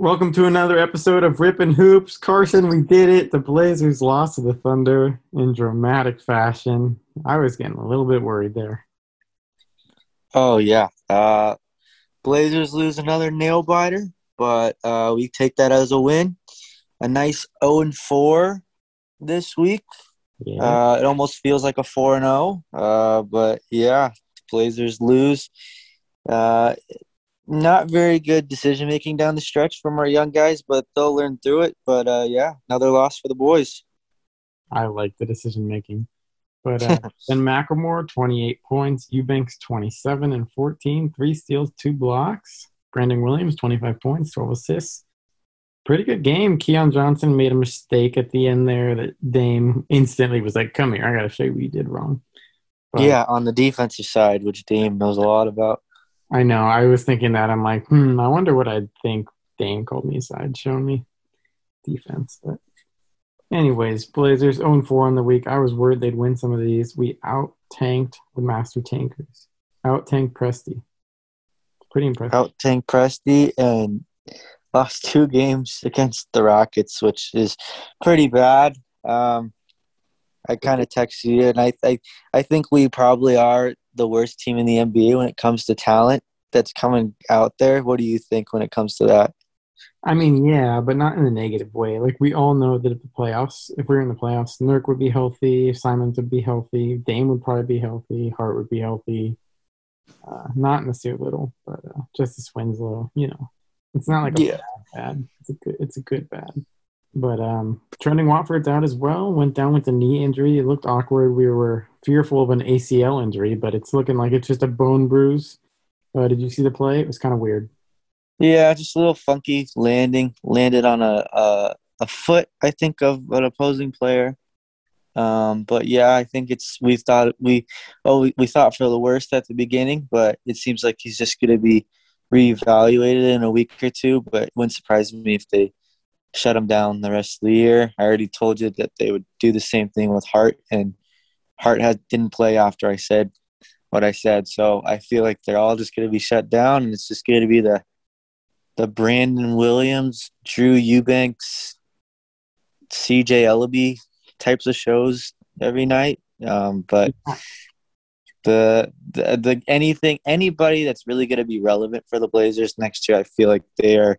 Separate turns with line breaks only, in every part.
Welcome to another episode of Rip 'N' Hoops. Carson, we did it. The Blazers lost to the Thunder in dramatic fashion. I was getting a little bit worried there.
Oh yeah. Uh, Blazers lose another nail biter, but uh, we take that as a win. A nice 0 and 4 this week.
Yeah.
Uh, it almost feels like a 4 and 0. Uh, but yeah, Blazers lose. Uh, not very good decision making down the stretch from our young guys, but they'll learn through it. But uh, yeah, another loss for the boys.
I like the decision making. But uh, Ben McLemore, 28 points. Eubanks, 27 and 14. Three steals, two blocks. Brandon Williams, 25 points, 12 assists. Pretty good game. Keon Johnson made a mistake at the end there that Dame instantly was like, come here, I got to show you what you did wrong. But
yeah, on the defensive side, which Dame knows a lot about.
I know. I was thinking that. I'm like, hmm, I wonder what I'd think called me aside, showing me defense. But anyways, Blazers 0 4 on the week. I was worried they'd win some of these. We out tanked the Master Tankers. Out tanked Presti. Pretty impressive.
Out tanked Presti and lost two games against the Rockets, which is pretty bad. Um, I kind of texted you, and I, I I think we probably are the worst team in the NBA when it comes to talent that's coming out there. What do you think when it comes to that?
I mean, yeah, but not in a negative way. Like we all know that if the playoffs, if we are in the playoffs, Nurk would be healthy, Simons would be healthy, Dame would probably be healthy, Hart would be healthy. Uh, not necessarily little, but uh, Justice Winslow, you know, it's not like a
Yeah.
bad bad. It's a good, it's a good bad. But um, Trendon Watford's out as well. Went down with a knee injury. It looked awkward. We were fearful of an ACL injury, but it's looking like it's just a bone bruise. Uh, did you see the play? It was kind of weird.
Yeah, just a little funky landing. Landed on a a, a foot, I think, of an opposing player. Um, but yeah, I think it's we thought we oh we, we thought for the worst at the beginning, but it seems like he's just going to be reevaluated in a week or two. But it wouldn't surprise me if they shut them down the rest of the year. I already told you that they would do the same thing with Hart, and Hart had didn't play after I said what I said. So I feel like they're all just going to be shut down, and it's just going to be the the Brandon Williams, Drew Eubanks, CJ Elleby types of shows every night. Um, but the, the the anything anybody that's really going to be relevant for the Blazers next year, I feel like they are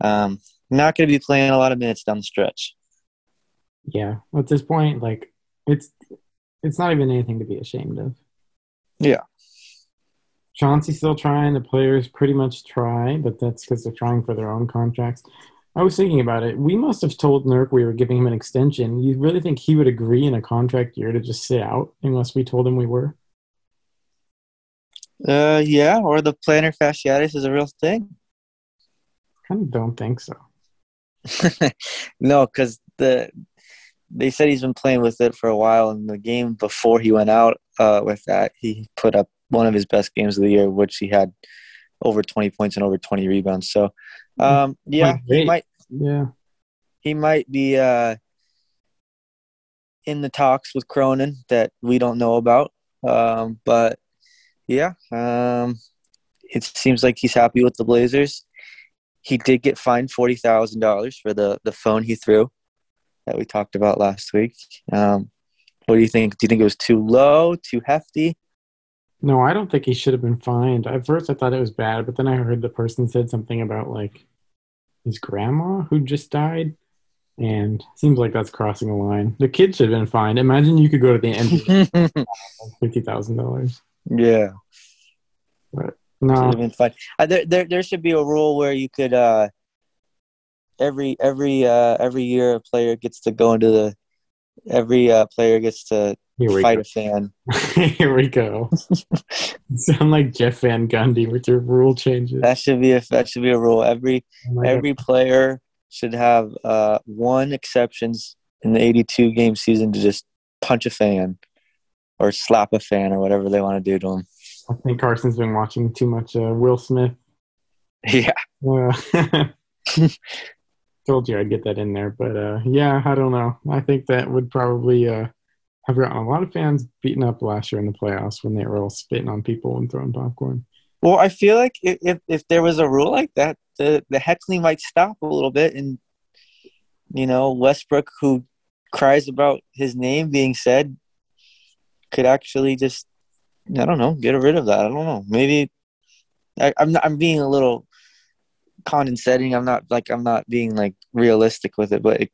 um, not going to be playing a lot of minutes down the stretch.
Yeah, at this point, like it's it's not even anything to be ashamed of.
Yeah.
Chauncey's still trying. The players pretty much try, but that's because they're trying for their own contracts. I was thinking about it. We must have told Nurk we were giving him an extension. You really think he would agree in a contract year to just sit out unless we told him we were?
Uh, yeah, or the plantar fasciitis is a real thing.
Kind of don't think so.
No, because the they said he's been playing with it for a while. And the game before he went out uh, with that, he put up one of his best games of the year, which he had over 20 points and over 20 rebounds. So, um, yeah, he might
Yeah.
he might be uh, in the talks with Cronin that we don't know about. Um, but yeah, um, it seems like he's happy with the Blazers. He did get fined forty thousand dollars for the the phone he threw that we talked about last week. Um, what do you think? Do you think it was too low, too hefty?
No, I don't think he should have been fined. At first, I thought it was bad, but then I heard the person said something about like his grandma who just died, and seems like that's crossing a line. The kid should have been fined. Imagine you could go to the end fifty thousand dollars.
yeah.
But
Should have
no,
been fun. Uh, there, there, there should be a rule where you could uh, every every uh, every year a player gets to go into the every uh, player gets to fight
go.
a fan.
here we go. Sound like Jeff Van Gundy with your rule changes.
That should be a that should be a rule. Every
Oh my God.
every player should have uh, one exceptions in the 82 game season to just punch a fan or slap a fan or whatever they want to do to them.
I think Carson's been watching too much uh, Will Smith.
Yeah.
Uh, told you I'd get that in there, but uh, yeah, I don't know. I think that would probably uh, have gotten a lot of fans beaten up last year in the playoffs when they were all spitting on people and throwing popcorn.
Well, I feel like if, if if there was a rule like that, the the heckling might stop a little bit, and you know Westbrook, who cries about his name being said, could actually just I don't know get rid of that. I don't know. Maybe I, I'm not, I'm being a little condescending. I'm not like I'm not being like realistic with it, but it,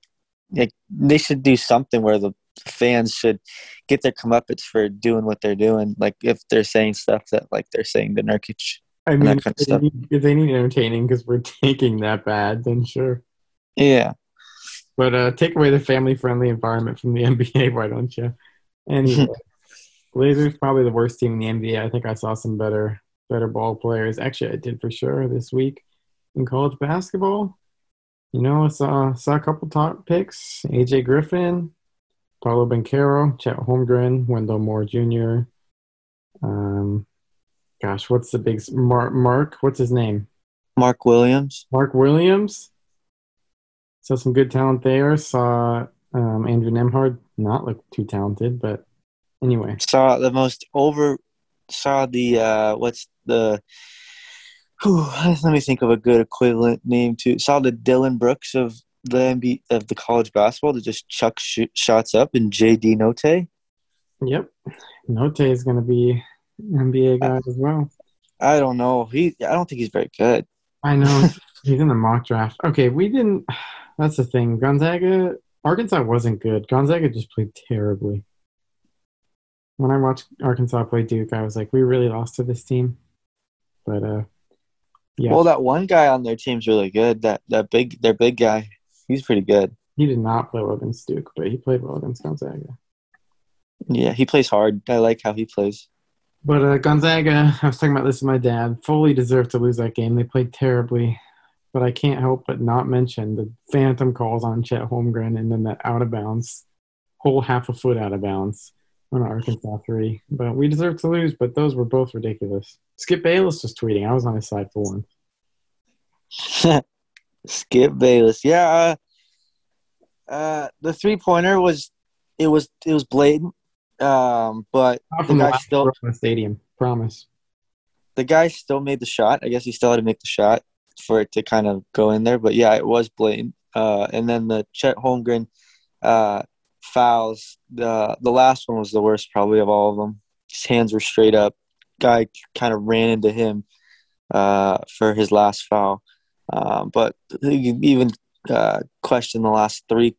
like they should do something where the fans should get their comeuppance for doing what they're doing. Like if they're saying stuff that like they're saying to Nurkic.
I mean, kind of if, they need, if, they need, entertaining because we're taking that bad, then sure.
Yeah.
But uh, take away the family-friendly environment from the NBA, why don't you? Anyway, Blazers probably the worst team in the NBA. I think I saw some better better ball players. Actually, I did for sure this week in college basketball. You know, I saw saw a couple top picks: AJ Griffin, Paolo Banchero, Chet Holmgren, Wendell Moore Jr. Um, gosh, what's the big Mark? Mark, what's his name?
Mark Williams.
Mark Williams. So some good talent there. Saw um, Andrew Nembhard not look too talented, but anyway.
Saw the most over. Saw the uh, what's the. Whew, let me think of a good equivalent name to. Saw the Dillon Brooks of the NBA, of the college basketball to just chuck sh- shots up in JD Notae.
Yep, Notae is going to be NBA guy as well.
I don't know. He I don't think he's very good.
I know he's in the mock draft. Okay, we didn't. That's the thing. Gonzaga, Arkansas wasn't good. Gonzaga just played terribly. When I watched Arkansas play Duke, I was like, we really lost to this team. But uh,
yeah. Well, that one guy on their team's really good. That that big, their big guy. He's pretty good.
He did not play well against Duke, but he played well against Gonzaga.
Yeah, he plays hard. I like how he plays.
But uh, Gonzaga, I was talking about this with my dad, fully deserved to lose that game. They played terribly. But I can't help but not mention the phantom calls on Chet Holmgren and then that out of bounds, whole half a foot out of bounds on Arkansas 3. But we deserve to lose, but those were both ridiculous. Skip Bayless was tweeting. I was on his side for one.
Skip Bayless. Yeah. Uh, uh, the three pointer was it was it was blatant. Um, but
the guy still the stadium. Promise.
The guy still made the shot. I guess he still had to make the shot for it to kind of go in there. But yeah, it was blatant. Uh, and then the Chet Holmgren uh, fouls. The the last one was the worst probably of all of them. His hands were straight up. Guy kind of ran into him uh, for his last foul. Um, but even uh, question the last three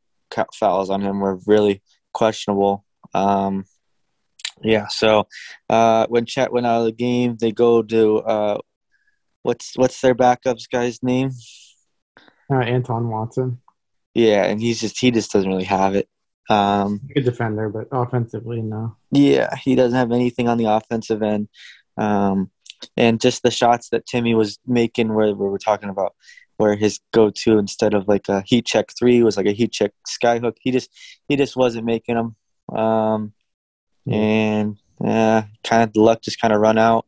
fouls on him were really questionable. Um, yeah, so uh, when Chet went out of the game, they go to uh, what's what's their backups guy's name?
Uh, Anton Watson.
Yeah, and he's just he just doesn't really have it. Um,
good defender, but offensively, no.
Yeah, he doesn't have anything on the offensive end. Um, and just the shots that Timmy was making, where, where we're talking about, where his go-to instead of like a heat check three was like a heat check skyhook. He just he just wasn't making them, um, and yeah, kind of the luck just kind of run out,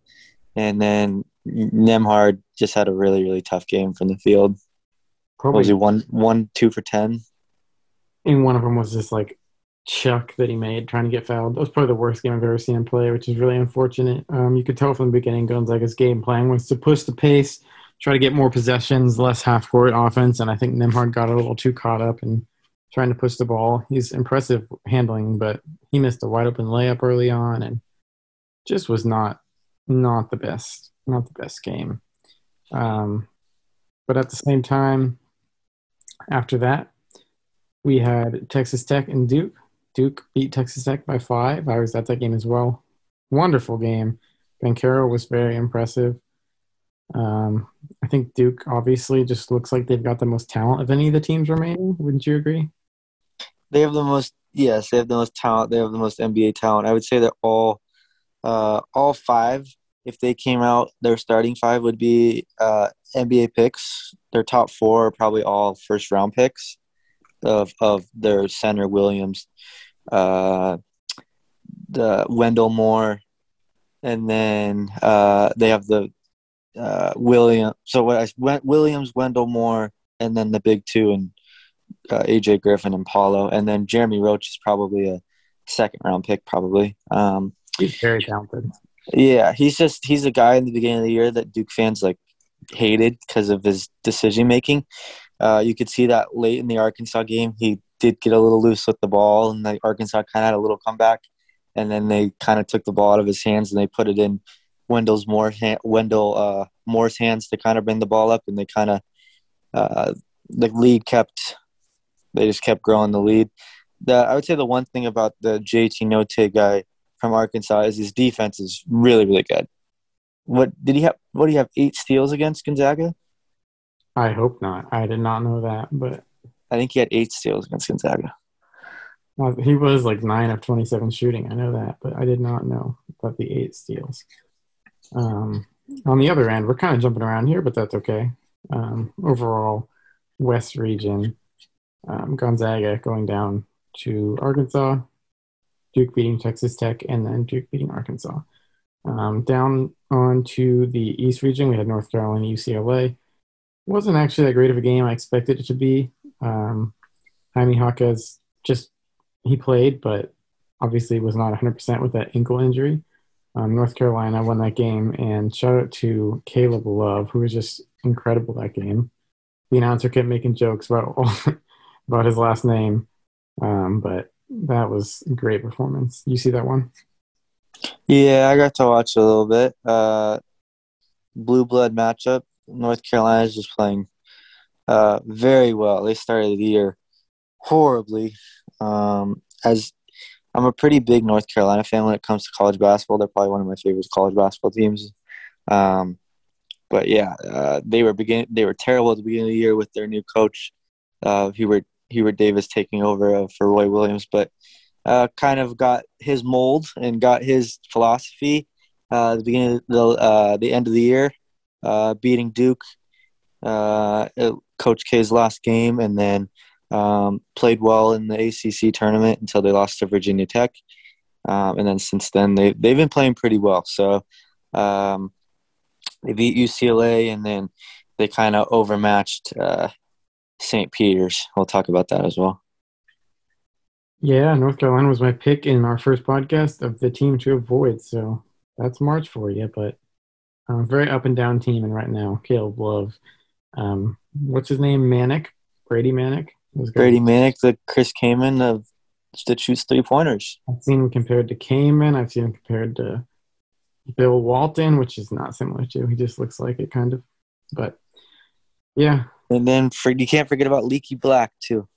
and then Nembhard just had a really really tough game from the field. Probably was he one one two for ten?
And one of them was just like chuck that he made trying to get fouled. That was probably the worst game I've ever seen him play, which is really unfortunate. Um, you could tell from the beginning Gonzaga's game plan was to push the pace, try to get more possessions, less half court offense, and I think Nembhard got a little too caught up in trying to push the ball. He's impressive handling, but he missed a wide open layup early on and just was not not the best, not the best game. Um, but at the same time, after that, we had Texas Tech and Duke. Duke beat Texas Tech by five. I was at that game as well. Wonderful game. Banchero was very impressive. Um, I think Duke obviously just looks like they've got the most talent of any of the teams remaining. Wouldn't you agree?
They have the most. Yes, they have the most talent. They have the most NBA talent. I would say that all, uh, all five, if they came out, their starting five would be uh, NBA picks. Their top four are probably all first round picks of of their center Williams, uh, the Wendell Moore, and then uh, they have the uh, William. So what I went Williams, Wendell Moore, and then the big two and uh, AJ Griffin and Paolo, and then Jeremy Roach is probably a second round pick, probably. Um,
he's very talented.
Yeah, he's just he's a guy in the beginning of the year that Duke fans like hated because of his decision making. Uh, you could see that late in the Arkansas game, he did get a little loose with the ball, and the Arkansas kind of had a little comeback, and then they kind of took the ball out of his hands and they put it in Wendell's hand, Wendell uh, Moore's hands to kind of bring the ball up, and they kind of uh, the lead kept they just kept growing the lead. The, I would say the one thing about the JD Notae guy from Arkansas is his defense is really really good. What did he have? What do you have? Eight steals against Gonzaga?
I hope not. I did not know that, but
I think he had eight steals against Gonzaga.
Well, he was like nine of twenty-seven shooting. I know that, but I did not know about the eight steals. Um, on the other end, we're kind of jumping around here, but that's okay. Um, overall, West region, um, Gonzaga going down to Arkansas, Duke beating Texas Tech, and then Duke beating Arkansas. Um, down on to the East region, we had North Carolina, UCLA. Wasn't actually that great of a game. I expected it to be. Um, Jaime Jaquez just he played, but obviously was not 100% with that ankle injury. Um, North Carolina won that game, and shout out to Caleb Love, who was just incredible that game. The announcer kept making jokes about about his last name, um, but that was a great performance. You see that one?
Yeah, I got to watch a little bit. Uh, blue blood matchup. North Carolina is just playing uh, very well. They started the year horribly. Um, as I'm a pretty big North Carolina fan when it comes to college basketball. They're probably one of my favorite college basketball teams. Um, but yeah, uh, they were begin they were terrible at the beginning of the year with their new coach, uh, Hubert Hubert Davis taking over uh, for Roy Williams, but uh, kind of got his mold and got his philosophy uh, the beginning of the uh, the end of the year, uh, beating Duke, uh, Coach K's last game, and then um, played well in the ACC tournament until they lost to Virginia Tech, um, and then since then they they've been playing pretty well. So um, they beat UCLA, and then they kind of overmatched uh, St. Peter's. We'll talk about that as well.
Yeah, North Carolina was my pick in our first podcast of the team to avoid. So that's March for you, but um, very up and down team. And right now, Caleb Love, um, what's his name? Manek Brady Manek.
Brady Manek, the Chris Kaman of that shoots three pointers.
I've seen him compared to Kaman. I've seen him compared to Bill Walton, which is not similar to. He just looks like it, kind of. But yeah.
And then for, you can't forget about Leaky Black too.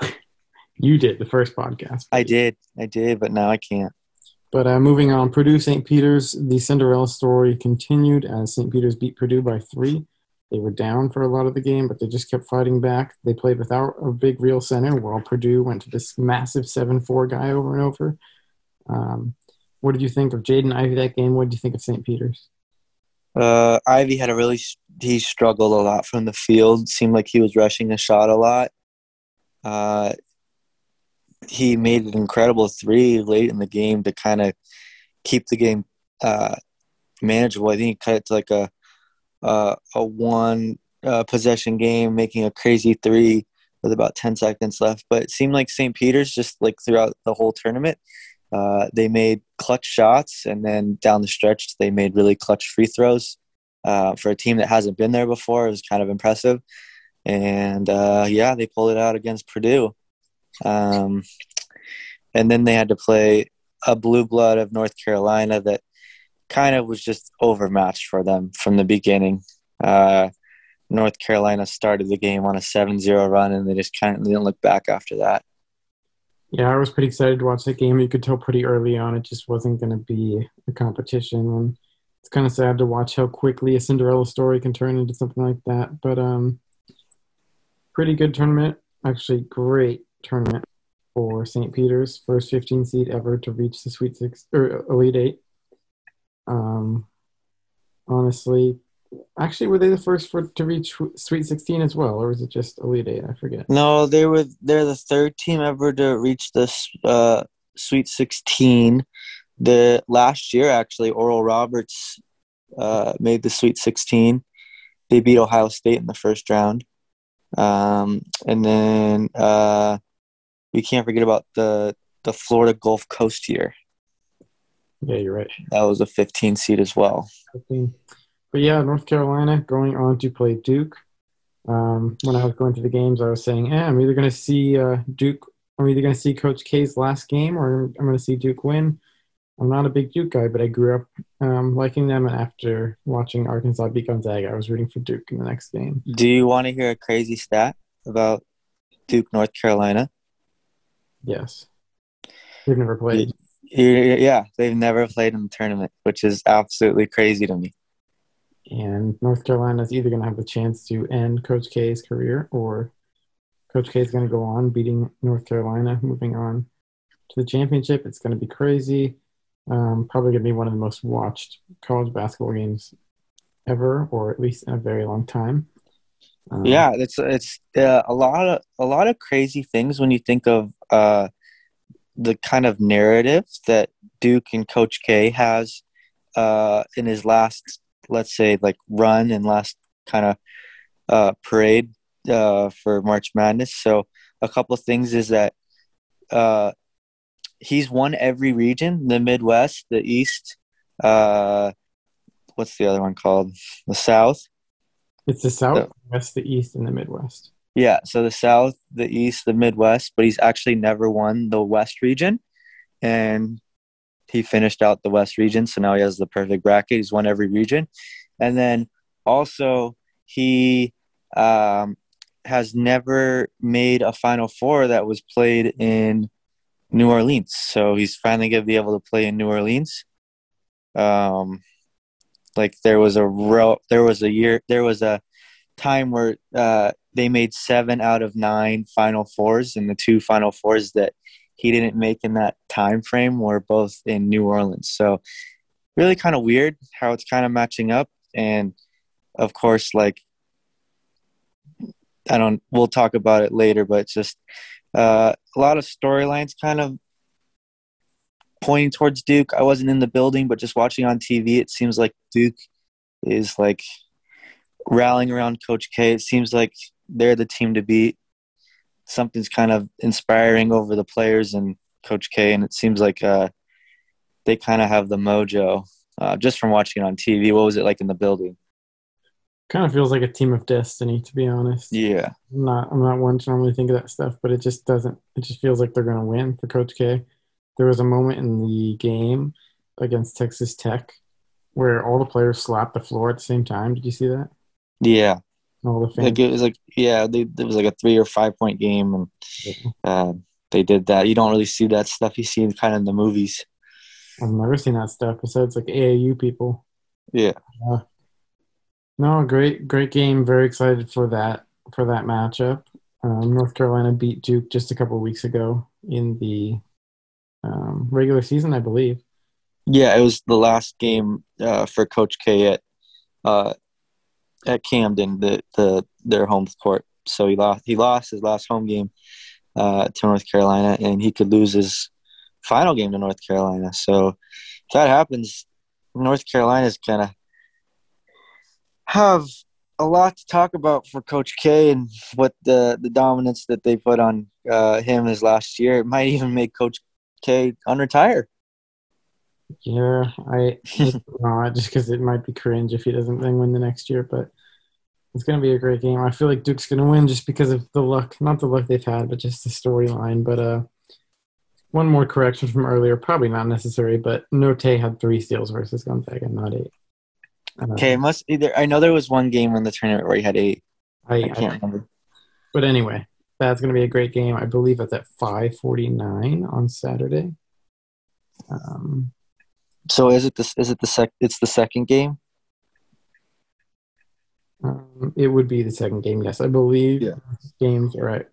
you did the first podcast.
I did, I did, but now I can't.
But uh, moving on, Purdue St. Peter's. The Cinderella story continued as St. Peter's beat Purdue by three. They were down for a lot of the game, but they just kept fighting back. They played without a big real center, while Purdue went to this massive 7 4 guy over and over. Um, what did you think of Jaden Ivey that game? What did you think of St. Peter's?
Uh, Ivey had a really he struggled a lot from the field. Seemed like he was rushing the shot a lot. Uh, he made an incredible three late in the game to kind of keep the game uh, manageable. I think he cut it to like a uh, a one uh, possession game, making a crazy three with about 10 seconds left. But it seemed like St. Peter's just like throughout the whole tournament, uh, they made clutch shots, and then down the stretch, they made really clutch free throws. Uh, for a team that hasn't been there before, it was kind of impressive. And uh, yeah, they pulled it out against Purdue. Um, and then they had to play a blue blood of North Carolina that kind of was just overmatched for them from the beginning. Uh, North Carolina started the game on a 7-0 run, and they just kind of didn't look back after that.
Yeah, I was pretty excited to watch that game. You could tell pretty early on it just wasn't going to be a competition. And it's kind of sad to watch how quickly a Cinderella story can turn into something like that. But um, pretty good tournament. Actually, great tournament for St. Peter's, first 15 seed ever to reach the Sweet Six or Elite Eight. Um, honestly, actually, were they the first for to reach Sweet 16 as well, or was it just Elite Eight? I forget.
No, they were. They're the third team ever to reach the uh, Sweet 16. The last year, actually, Oral Roberts uh, made the Sweet 16. They beat Ohio State in the first round, um, and then uh, we can't forget about the the Florida Gulf Coast year.
Yeah, you're right.
That was a 15 seed as well. 15.
but yeah, North Carolina going on to play Duke. Um, when I was going to the games, I was saying, eh, I'm either going to see uh, Duke, I'm either going to see Coach K's last game, or I'm going to see Duke win. I'm not a big Duke guy, but I grew up um, liking them, and after watching Arkansas beat Gonzaga, I was rooting for Duke in the next game.
Do you want to hear a crazy stat about Duke, North Carolina?
Yes, they've never played.
Yeah, they've never played in the tournament, which is absolutely crazy to me.
And North Carolina is either going to have the chance to end Coach K's career, or Coach K is going to go on beating North Carolina, moving on to the championship. It's going to be crazy. Um, probably going to be one of the most watched college basketball games ever, or at least in a very long time.
Um, yeah, it's it's uh, a lot of a lot of crazy things when you think of uh, the kind of narrative that Duke and Coach K has uh, in his last, let's say, like run and last kind of uh, parade uh, for March Madness. So a couple of things is that uh, he's won every region: the Midwest, the East. What's the other one called? The South.
It's the South, the, West, the East, and the Midwest.
Yeah, so the South, the East, the Midwest, but he's actually never won the West region, and he finished out the West region. So now he has the perfect bracket. He's won every region, and then also he um, has never made a Final Four that was played in New Orleans. So he's finally going to be able to play in New Orleans. Um, like there was a real, there was a year, there was a time where uh, they made seven out of nine Final Fours, and the two Final Fours that he didn't make in that time frame were both in New Orleans. So really kind of weird how it's kind of matching up, and of course, like I don't, we'll talk about it later, but just uh, a lot of storylines kind of pointing towards Duke. I wasn't in the building, but just watching on TV, it seems like Duke is like rallying around Coach K. It seems like they're the team to beat. Something's kind of inspiring over the players and Coach K, and it seems like uh, they kind of have the mojo uh, just from watching it on TV. What was it like in the building?
kind of feels like a team of destiny to be honest
yeah
i'm not i'm not one to normally think of that stuff but it just doesn't it just feels like they're going to win for coach k there was a moment in the game against texas tech where all the players slapped the floor at the same time. Did you see that?
Yeah.
All the fans.
Like it was like yeah they, it was like a three or five point game and uh, they did that. You don't really see that stuff you see it kind of in the movies.
I've never seen that stuff besides like aau people.
Yeah.
Uh, no, great, great game. Very excited for that for that matchup. Um, North Carolina beat Duke just a couple weeks ago in the um, regular season, I believe.
Yeah, it was the last game uh, for Coach K at uh, at Cameron, the, the their home court. So he lost he lost his last home game uh, to North Carolina, and he could lose his final game to North Carolina. So if that happens, North Carolina is kind of have a lot to talk about for Coach K and what the the dominance that they put on uh, him his last year. It might even make Coach K unretire.
Yeah, I not just because it might be cringe if he doesn't then win the next year, but it's gonna be a great game. I feel like Duke's gonna win just because of the luck, not the luck they've had, but just the storyline. But uh, one more correction from earlier, probably not necessary, but Note had three steals versus Gonzaga, not eight.
Okay, it must either. I know there was one game in the tournament where he had eight. I, I can't I, remember.
But anyway, that's going to be a great game. I believe it's at five forty nine on Saturday. Um,
so is it this? Is it the sec? It's the second game.
Um, it would be the second game. Yes, I believe.
Yeah.
Games are at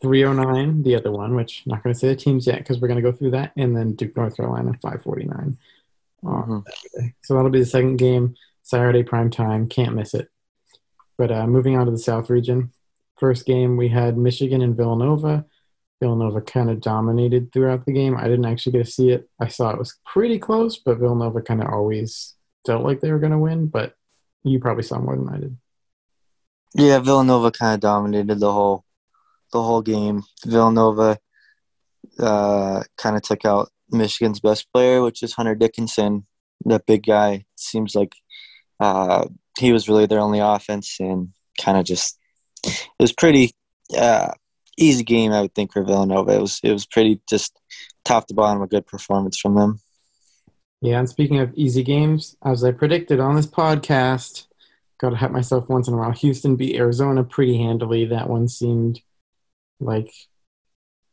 three oh nine. The other one, which I'm not going to say the teams yet because we're going to go through that, and then Duke North Carolina five forty nine. Mm-hmm. So that'll be the second game. Saturday prime time. Can't miss it. But uh, moving on to the South region, first game we had Michigan and Villanova. Villanova kind of dominated throughout the game. I didn't actually get to see it. I saw it was pretty close, but Villanova kind of always felt like they were going to win. But you probably saw more than I did.
Yeah, Villanova kind of dominated the whole the whole game. Villanova uh, kind of took out Michigan's best player, which is Hunter Dickinson. That big guy seems like uh, he was really their only offense, and kind of just it was pretty uh, easy game. I would think for Villanova. It was it was pretty just top to bottom a good performance from them.
Yeah, and speaking of easy games, as I predicted on this podcast, got to help myself once in a while. Houston beat Arizona pretty handily. That one seemed like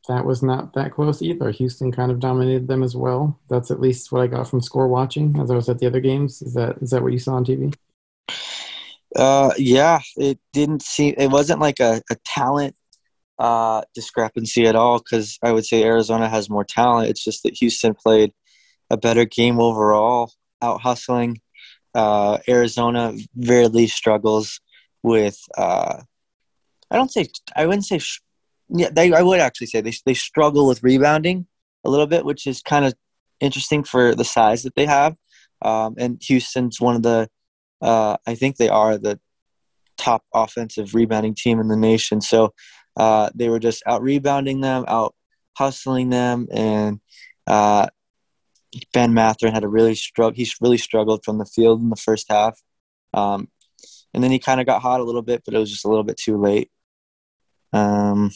that was not that close either. Houston kind of dominated them as well. That's at least what I got from score watching as I was at the other games. Is that is that what you saw on TV?
Uh, yeah, it didn't seem. It wasn't like a, a talent uh, discrepancy at all because I would say Arizona has more talent. It's just that Houston played a better game overall, out hustling. Uh, Arizona rarely struggles with. Uh, I don't say. I wouldn't say. Sh- Yeah, they. I would actually say they they struggle with rebounding a little bit, which is kind of interesting for the size that they have. Um, and Houston's one of the. Uh, I think they are the top offensive rebounding team in the nation. So uh, they were just out rebounding them, out hustling them, and uh, Ben Mathurin had a really struggle. He really struggled from the field in the first half, um, and then he kind of got hot a little bit, but it was just a little bit too late. Um,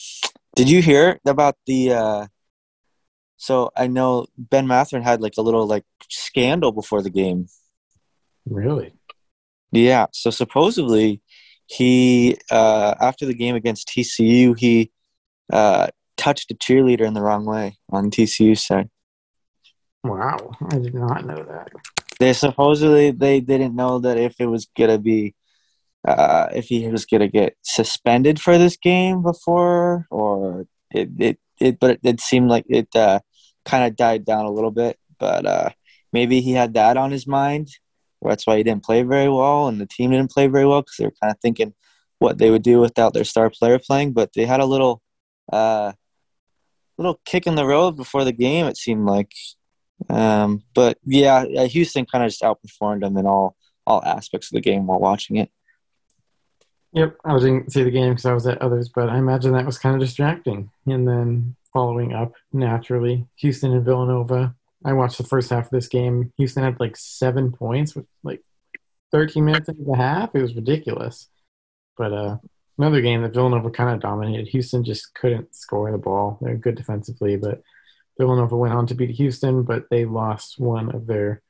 did you hear about the? Uh, so I know Ben Mathurin had like a little like scandal before the game.
Really?
Yeah. So supposedly, he uh, after the game against TCU, he uh, touched a cheerleader in the wrong way on TCU side.
Wow, I did not know that.
They supposedly they didn't know that if it was gonna be uh, if he was gonna get suspended for this game before, or it it, it but it, it seemed like it uh, kind of died down a little bit. But uh, maybe he had that on his mind. That's why he didn't play very well, and the team didn't play very well because they were kind of thinking what they would do without their star player playing. But they had a little uh, little kick in the road before the game. It seemed like um, but yeah, Houston kind of just outperformed them in all all aspects of the game while watching it.
Yep, I didn't see the game because I was at others, but I imagine that was kind of distracting. And then following up naturally, Houston and Villanova. I watched the first half of this game. Houston had like seven points with like 13 minutes into the half. It was ridiculous. But uh, another game that Villanova kind of dominated. Houston just couldn't score the ball. They're good defensively, but Villanova went on to beat Houston, but they lost one of their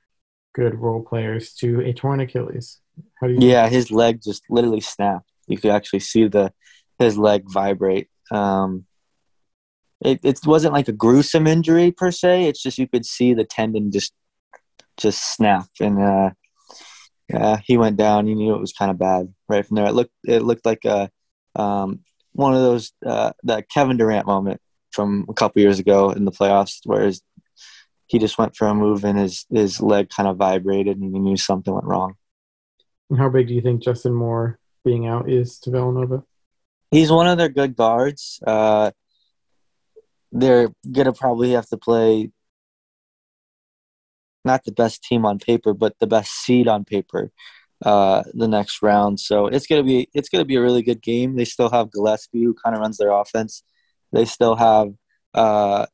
good role players to a torn Achilles.
How do you? Yeah, his leg just literally snapped. You could actually see the his leg vibrate. Um, it it wasn't like a gruesome injury per se. It's just you could see the tendon just just snap, and uh, yeah, he went down. You knew it was kind of bad right from there. It looked it looked like a um, one of those uh, that Kevin Durant moment from a couple years ago in the playoffs, where he just went for a move and his his leg kind of vibrated and he knew something went wrong.
And how big do you think Justin Moore being out is to Villanova?
He's one of their good guards. Uh, they're gonna probably have to play not the best team on paper, but the best seed on paper uh, the next round. So it's gonna be it's gonna be a really good game. They still have Gillespie who kind of runs their offense. They still have uh,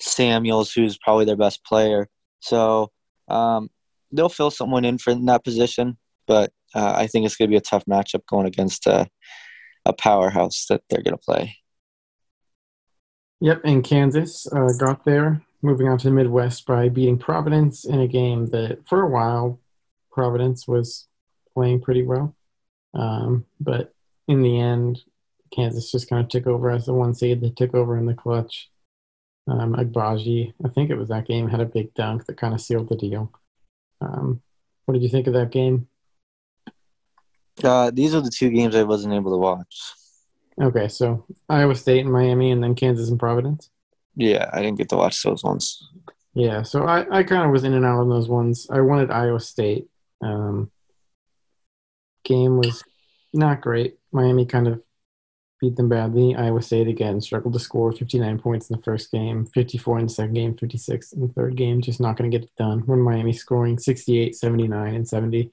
Samuels, who's probably their best player. So um, they'll fill someone in for in that position, but uh, I think it's to be a tough matchup going against a, a powerhouse that they're to play.
Yep, and Kansas uh, got there, moving on to the Midwest by beating Providence in a game that, for a while, Providence was playing pretty well. Um, but in the end, Kansas just kind of took over as the one seed. They took over in the clutch. Um, Agbaji, I think it was that game, had a big dunk that kind of sealed the deal. Um, what did you think of that game?
Uh, these are the two games I wasn't able to watch.
Okay, so Iowa State and Miami, and then Kansas and Providence.
Yeah, I didn't get to watch those ones.
Yeah, so I, I kind of was in and out of those ones. I wanted Iowa State. Um, game was not great. Miami kind of beat them badly. Iowa State again struggled to score 59 points in the first game, 54 in the second game, 56 in the third game. Just not going to get it done. When Miami scoring 68, 79, and 70.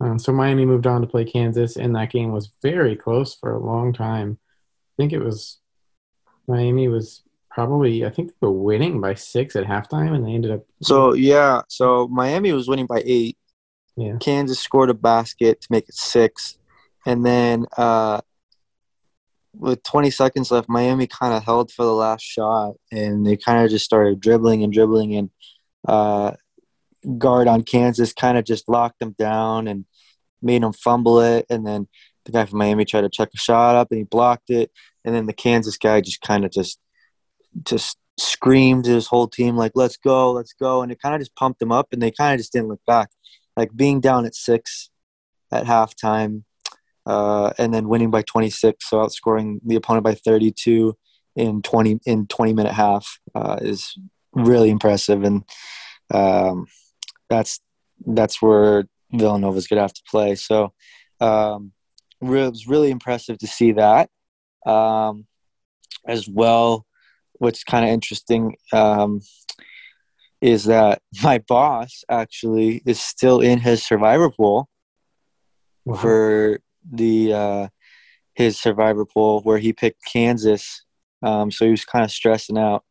Um, so Miami moved on to play Kansas, and that game was very close for a long time. I think it was Miami was probably I think they were winning by six at halftime, and they ended up.
So yeah, so Miami was winning by eight,
Yeah.
Kansas scored a basket to make it six, and then uh, with 20 seconds left, Miami kind of held for the last shot, and they kind of just started dribbling and dribbling, and uh, guard on Kansas kind of just locked them down and made them fumble it, and then the guy from Miami tried to check a shot up, and he blocked it, and then the Kansas guy just kind of just just screamed his whole team like let's go let's go. And it kind of just pumped them up and they kind of just didn't look back. Like being down at six at halftime uh, and then winning by 26 so outscoring the opponent by 32 in 20 in 20 minute half uh, is really impressive. And um, that's that's where Villanova's gonna have to play so um, it was really impressive to see that um, as well what's kind of interesting um, is that my boss actually is still in his survivor pool
Wow.
for the uh, his survivor pool where he picked Kansas. Um, so he was kind of stressing out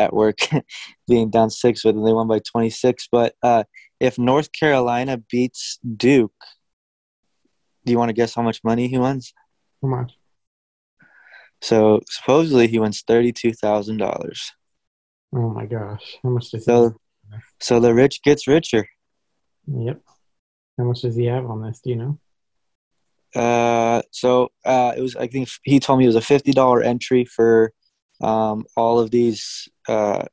at work, being down six with them. They won by 26. But uh, if North Carolina beats Duke, do you want to guess how much money he wins?
How much?
So supposedly he wins thirty-two thousand dollars.
Oh my gosh. How much does
So, so the rich gets richer.
Yep. How much does he have on this? Do you know?
Uh, so uh, it was. I think he told me it was a fifty dollar entry for um, all of these uh,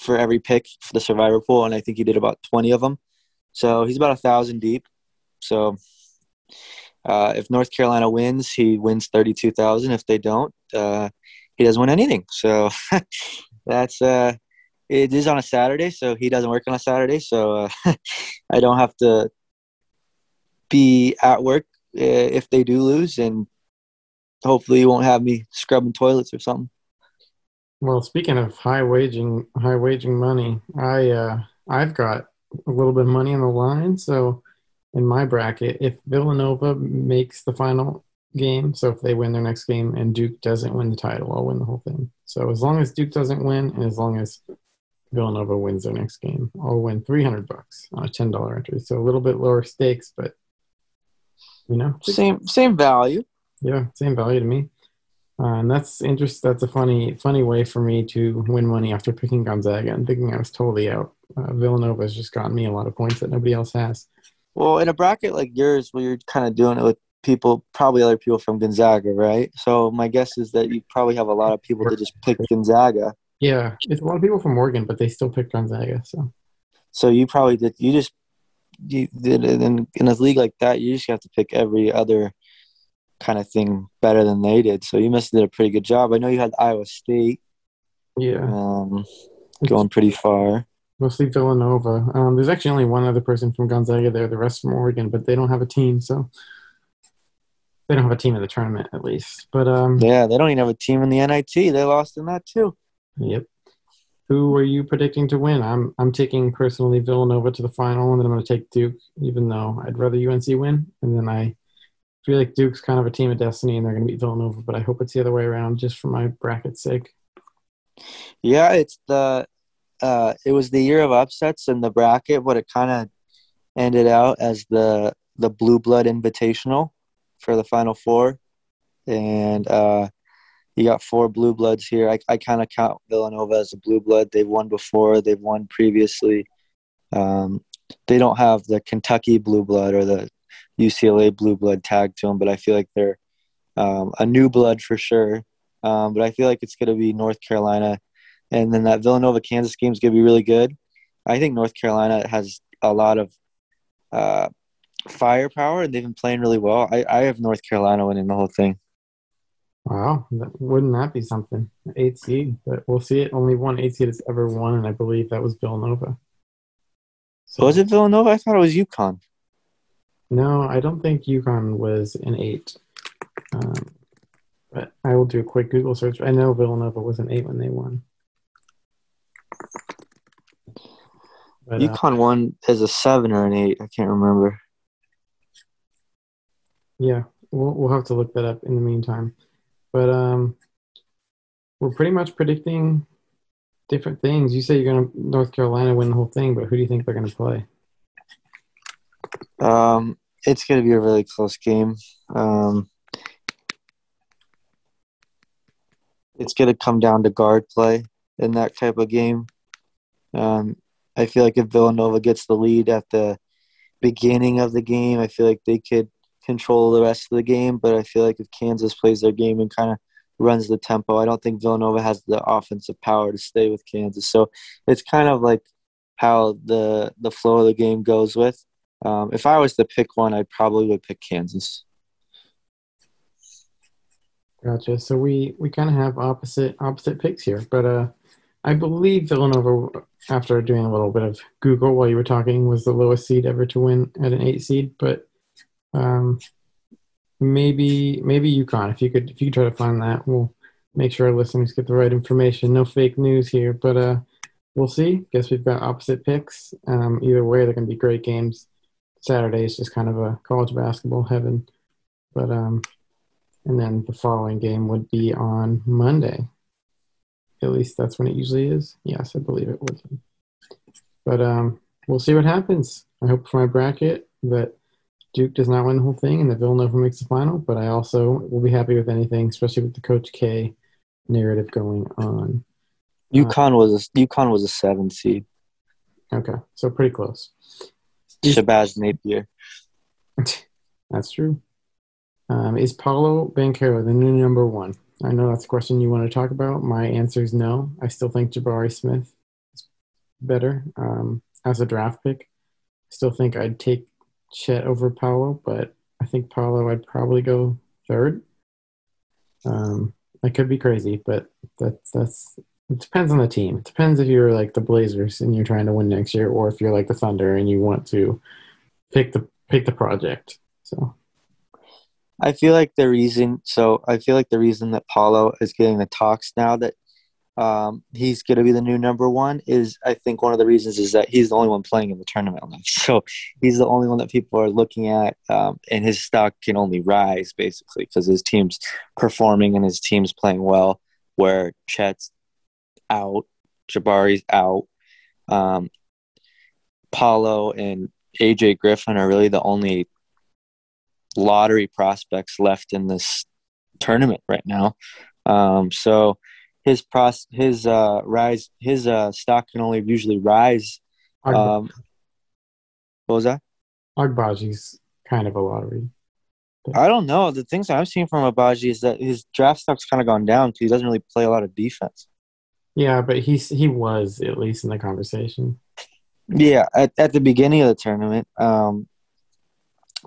for every pick for the survivor pool, and I think he did about twenty of them. So he's about a thousand deep. So uh, if North Carolina wins, he wins thirty two thousand. If they don't, uh, he doesn't win anything. So that's uh, it is on a Saturday, so he doesn't work on a Saturday. So uh, I don't have to be at work uh, if they do lose, and hopefully you won't have me scrubbing toilets or something.
Well, speaking of high waging, high waging money, I uh, I've got a little bit of money on the line. So in my bracket, if Villanova makes the final game, so if they win their next game and Duke doesn't win the title, I'll win the whole thing. So as long as Duke doesn't win, and as long as Villanova wins their next game, I'll win three hundred bucks on a ten dollar entry. So a little bit lower stakes, but you know,
Same same value.
yeah, same value to me. Uh, and that's interest. That's a funny, funny way for me to win money after picking Gonzaga and thinking I was totally out. Uh, Villanova has just gotten me a lot of points that nobody else has.
Well, in a bracket like yours, where you're kind of doing it with people, probably other people from Gonzaga, right? So my guess is that you probably have a lot of people that just pick Gonzaga.
Yeah, it's a lot of people from Oregon, but they still pick Gonzaga. So
So you probably did. You just you did it in in a league like that. You just have to pick every other kind of thing better than they did. So you must have did a pretty good job. I know you had Iowa State
yeah,
um, going pretty far.
mostly Villanova. Um, there's actually only one other person from Gonzaga there. The rest from Oregon, but they don't have a team, so they don't have a team in the tournament at least. But um,
Yeah, they don't even have a team in the NIT. They lost in that too.
Yep. Who are you predicting to win? I'm I'm taking personally Villanova to the final, and then I'm going to take Duke, even though I'd rather UNC win. And then I feel like Duke's kind of a team of destiny, and they're going to beat Villanova. But I hope it's the other way around, just for my bracket's sake.
Yeah, it's the uh, it was the year of upsets in the bracket, but it kind of ended out as the the blue blood invitational for the final four, and uh, you got four blue bloods here. I, I kind of count Villanova as a blue blood. They've won before. They've won previously. Um, they don't have the Kentucky blue blood or the UCLA blue blood tag to them, but I feel like they're um, a new blood for sure. Um, but I feel like it's going to be North Carolina, and then that Villanova Kansas game is going to be really good. I think North Carolina has a lot of uh, firepower, and they've been playing really well. I, I have North Carolina winning the whole thing.
Wow, that, wouldn't that be something? Eight seed, but we'll see it. Only one eight seed has ever won, and I believe that was Villanova. So
Was it Villanova? I thought it was UConn.
No, I don't think UConn was an eight. Um, but I will do a quick Google search. I know Villanova was an eight when they won. But, uh,
UConn won as a seven or an eight. I can't remember.
yeah, we'll we'll have to look that up in the meantime. But um, we're pretty much predicting different things. You say you're gonna North Carolina win the whole thing, but who do you think they're gonna play?
Um, it's going to be a really close game. Um, it's going to come down to guard play in that type of game. Um, I feel like if Villanova gets the lead at the beginning of the game, I feel like they could control the rest of the game. But I feel like if Kansas plays their game and kind of runs the tempo, I don't think Villanova has the offensive power to stay with Kansas. So it's kind of like how the the flow of the game goes with. Um, if I was to pick one, I probably would pick Kansas.
Gotcha. So we we kind of have opposite opposite picks here, but uh, I believe Villanova, after doing a little bit of Google while you were talking, was the lowest seed ever to win at an eight seed. But um, maybe maybe UConn. If you could if you could try to find that, we'll make sure our listeners get the right information. No fake news here, but uh, we'll see. Guess we've got opposite picks. Um, either way, they're going to be great games. Saturday is just kind of a college basketball heaven, but um, and then the following game would be on Monday. At least that's when it usually is. Yes, I believe it would. But um, we'll see what happens. I hope for my bracket that Duke does not win the whole thing and that Villanova makes the final. But I also will be happy with anything, especially with the Coach K narrative going on.
UConn uh, was a, UConn was a seven seed.
Okay, so pretty close.
Shabazz Napier.
That's true. Um, is Paolo Banchero the new number one? I know that's a question you want to talk about. My answer is no. I still think Jabari Smith is better um, as a draft pick. I still think I'd take Chet over Paolo, but I think Paolo I'd probably go third. Um, I could be crazy, but that's that's it depends on the team. It depends if you're like the Blazers and you're trying to win next year, or if you're like the Thunder and you want to pick the pick the project. So
I feel like the reason, so I feel like the reason that Paolo is getting the talks now that um, he's going to be the new number one is I think one of the reasons is that he's the only one playing in the tournament. now. So he's the only one that people are looking at, um, and his stock can only rise basically because his team's performing and his team's playing well. Where Chet's out, Jabari's out, um, Paolo and AJ Griffin are really the only lottery prospects left in this tournament right now. Um, so his pros his uh, rise his uh, stock can only usually rise. Um, what was that?
Agbaji's kind of a lottery.
I don't know. The things I've seen from Agbaji is that his draft stock's kind of gone down because he doesn't really play a lot of defense.
Yeah, but he's he was at least in the conversation.
Yeah, at, at the beginning of the tournament, um,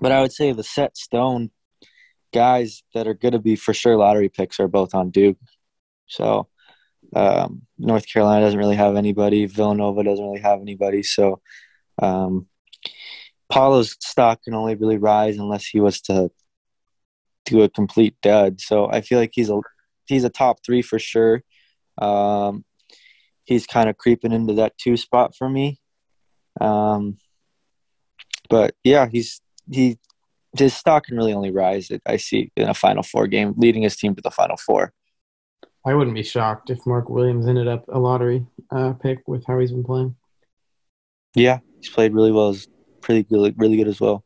but I would say the set stone guys that are going to be for sure lottery picks are both on Duke. So um, North Carolina doesn't really have anybody. Villanova doesn't really have anybody. So um, Paolo's stock can only really rise unless he was to do a complete dud. So I feel like he's a he's a top three for sure. Um, he's kind of creeping into that two spot for me. Um, but yeah, he's he his stock can really only rise. I see in a Final Four game, leading his team to the Final Four.
I wouldn't be shocked if Mark Williams ended up a lottery uh, pick with how he's been playing.
Yeah, he's played really well. He's pretty good, really good as well.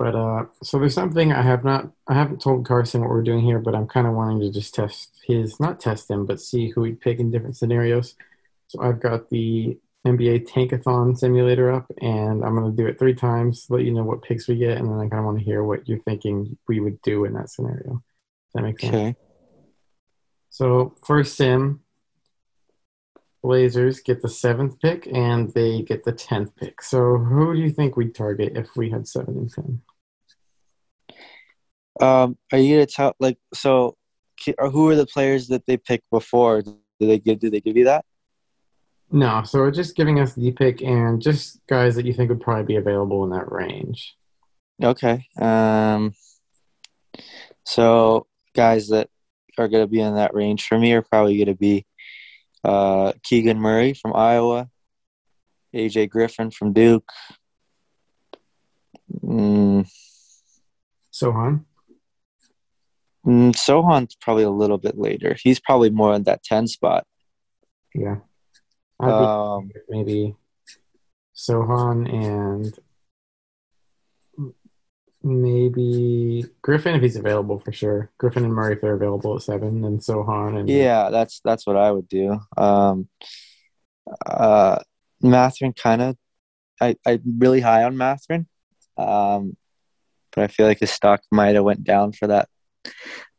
But uh, so there's something I have not, I haven't told Carson what we're doing here, but I'm kind of wanting to just test his, not test him, but see who he'd pick in different scenarios. So I've got the NBA Tankathon simulator up, and I'm going to do it three times, let you know what picks we get, and then I kind of want to hear what you're thinking we would do in that scenario. Does that make sense? Okay. So, first sim, Blazers get the seventh pick, and they get the tenth pick. So, who do you think we'd target if we had seven and ten?
Um, are you gonna tell like so? Who are the players that they picked before? Did they give? Did they give you that?
No, so we're just giving us the pick and just guys that you think would probably be available in that range.
Okay. Um, so guys that are going to be in that range for me are probably going to be uh, Keegan Murray from Iowa, AJ Griffin from Duke. Mm.
Sochan?
Mm, Sochan's probably a little bit later. He's probably more in that 10 spot.
Yeah. Um, maybe Sochan and maybe Griffin if he's available for sure. Griffin and Murray if they're available at seven, and Sochan and
Yeah, that's that's what I would do. Um, uh, Mathurin kind of, I I'm really high on Mathurin, um, but I feel like his stock might have went down for that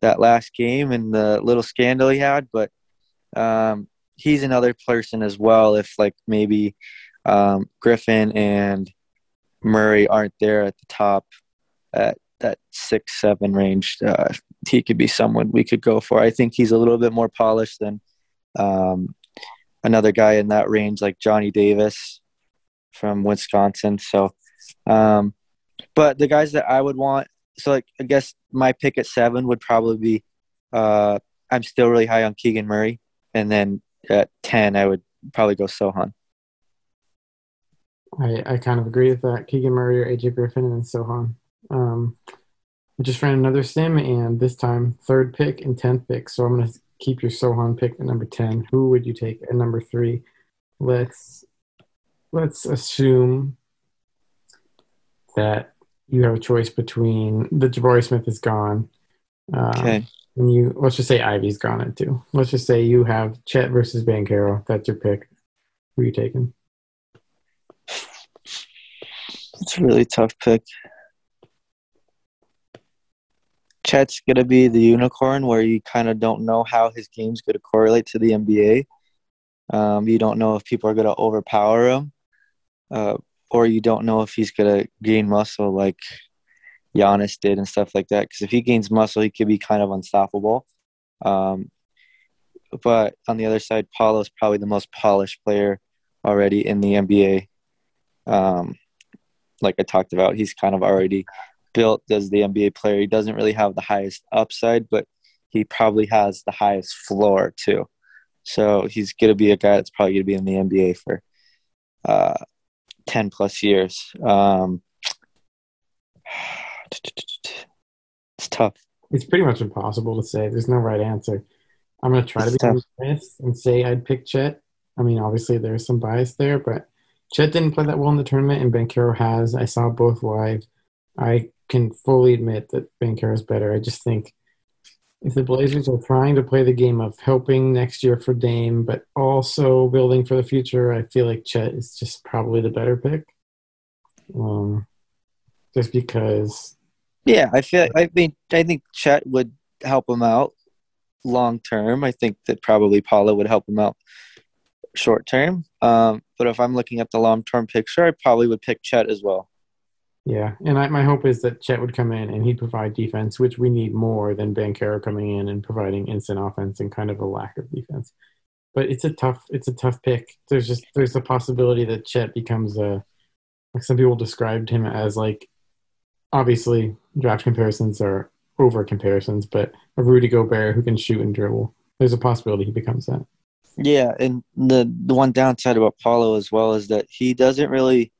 that last game and the little scandal he had. But um, he's another person as well. If like maybe um, Griffin and Murray aren't there at the top at that six seven range, uh, he could be someone we could go for. I think he's a little bit more polished than um, another guy in that range, like Johnny Davis from Wisconsin. So, um, but the guys that I would want, so like I guess my pick at seven would probably be. Uh, I'm still really high on Keegan Murray, and then at ten I would probably go Sochan.
I, I kind of agree with that. Keegan Murray or AJ Griffin and then Sochan. Um, I just ran another sim and this time third pick and tenth pick. So I'm gonna keep your Sochan pick at number ten. Who would you take at number three? Let's let's assume that you have a choice between the Jabari Smith is gone. Uh,
Okay.
and you let's just say Ivey's gone at two. Let's just say you have Chet versus Banchero. That's your pick. Who are you taking?
It's a really tough pick. Chet's gonna be the unicorn where you kind of don't know how his game's gonna correlate to the NBA. Um, you don't know if people are gonna overpower him, uh, or you don't know if he's gonna gain muscle like Giannis did and stuff like that. Because if he gains muscle, he could be kind of unstoppable. Um, but on the other side, Paolo's probably the most polished player already in the NBA. Um, like I talked about, he's kind of already built as the NBA player. He doesn't really have the highest upside, but he probably has the highest floor too. So he's going to be a guy that's probably going to be in the NBA for uh, 10 plus years. Um, it's tough.
It's pretty much impossible to say. There's no right answer. I'm gonna try to be biased and say I'd pick Chet. I mean, obviously there's some bias there, but Chet didn't play that well in the tournament, and Banchero has. I saw both live. I can fully admit that Banchero's better. I just think if the Blazers are trying to play the game of helping next year for Dame, but also building for the future, I feel like Chet is just probably the better pick. Um, just because
Yeah, I feel. I mean, I think Chet would help him out long term. I think that probably Paolo would help him out short term. Um, but if I'm looking at the long term picture, I probably would pick Chet as well.
Yeah, and I, my hope is that Chet would come in and he'd provide defense, which we need more than Banchero coming in and providing instant offense and kind of a lack of defense. But it's a tough, it's a tough pick. There's just there's a possibility that Chet becomes a like some people described him as like obviously draft comparisons are over comparisons, but a Rudy Gobert who can shoot and dribble. There's a possibility he becomes that.
Yeah, and the the one downside about Paolo as well is that he doesn't really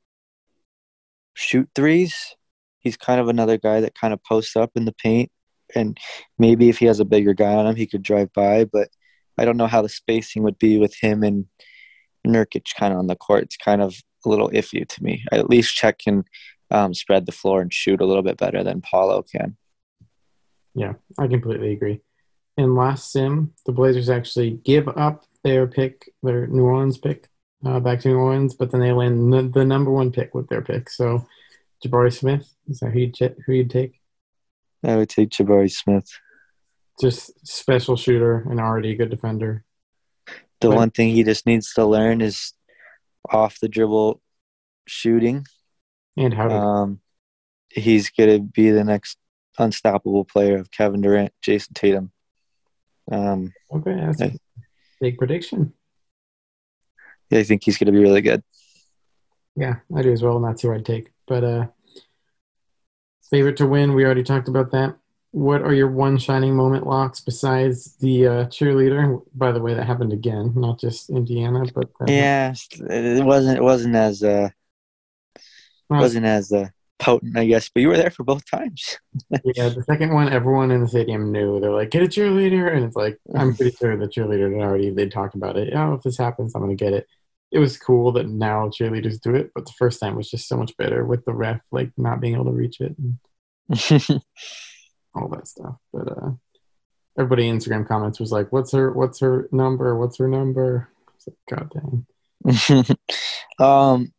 shoot threes. He's kind of another guy that kind of posts up in the paint, and maybe if he has a bigger guy on him, he could drive by. But I don't know how the spacing would be with him and Nurkic kind of on the court. It's kind of a little iffy to me. At least Chet can um, spread the floor and shoot a little bit better than Paolo can.
Yeah, I completely agree. In last sim, the Blazers actually give up their pick, their New Orleans pick, uh, back to New Orleans, but then they land the, the number one pick with their pick. So, Jabari Smith is that who you'd, who you'd take?
I would take Jabari Smith.
Just special shooter and already a good defender.
The
Right.
one thing he just needs to learn is off the dribble shooting.
And how to
Um, he's gonna be the next unstoppable player of Kevin Durant, Jayson Tatum. Um,
okay, that's a
okay.
big prediction.
I think he's gonna be really good.
Yeah, I do as well, and that's who I'd take. But uh favorite to win, we already talked about that. What are your one shining moment locks besides the uh, cheerleader? By the way, that happened again, not just Indiana, but uh,
Yeah, it wasn't it wasn't as uh wasn't as uh, potent, I guess. But you were there for both times.
yeah. The second one, everyone in the stadium knew. They're like, "Get a cheerleader," and it's like, I'm pretty sure the cheerleader had already they talked about it. Oh, if this happens, I'm gonna get it. It was cool that now cheerleaders do it, but the first time was just so much better with the ref like not being able to reach it. And all that stuff. But uh, everybody in Instagram comments was like, "What's her? What's her number? What's her number?" Like, God
dang. um,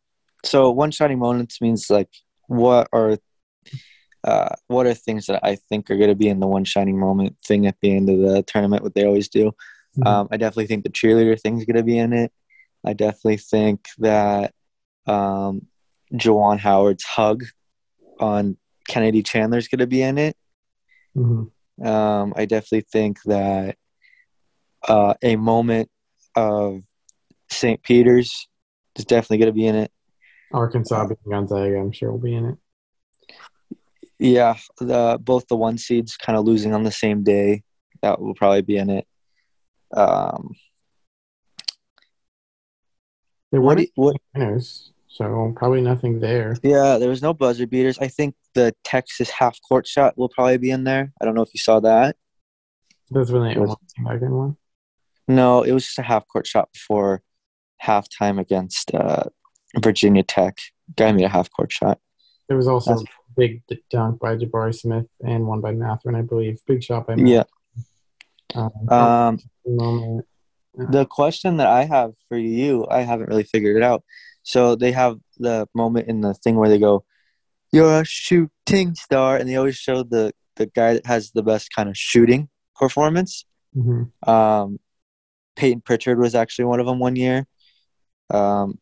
so one shining moments means like what are uh, what are things that I think are going to be in the one shining moment thing at the end of the tournament? What they always do. Mm-hmm. Um, I definitely think the cheerleader thing is going to be in it. I definitely think that um, Juwan Howard's hug on Kennedy Chandler is going to be in it. Mm-hmm. Um, I definitely think that uh, a moment of St. Peter's is definitely going to be in it.
Arkansas beating Gonzaga, I'm sure will be in it.
Yeah, the both the one seeds kind of losing on the same day. That will probably be in it. Um,
they weren't what, winners, so probably nothing there.
Yeah, there was no buzzer beaters. I think the Texas half court shot will probably be in there. I don't know if you saw that.
That's when they almost one.
No, it was just a half court shot before halftime against uh, Virginia Tech. Guy made a half court shot.
There was also That's, a big dunk by Jabari Smith and one by Mathurin, I believe. Big shot by
Mathurin. Yeah. Um, um, moment. The question that I have for you, I haven't really figured it out. So they have the moment in the thing where they go, "You're a shooting star," and they always show the the guy that has the best kind of shooting performance. Mm-hmm. Um, Payton Pritchard was actually one of them one year. Um,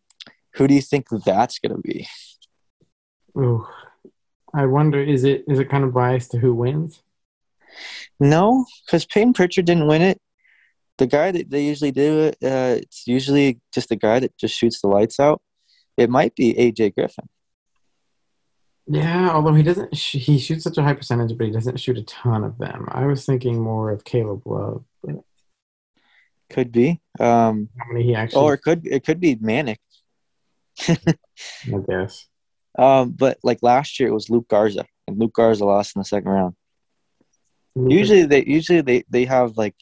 who do you think that's going to be?
Oh, I wonder is it is it kind of biased to who wins?
No, because Payton Pritchard didn't win it. The guy that they usually do it, uh, it's usually just the guy that just shoots the lights out. It might be AJ Griffin.
Yeah, although he doesn't, sh- he shoots such a high percentage, but he doesn't shoot a ton of them. I was thinking more of Caleb Love. But...
Could be. Um,
How many he actually?
Or it could it could be Manek.
I guess.
Um, but like last year, it was Luka Garza, and Luka Garza lost in the second round. Usually, they usually they they have like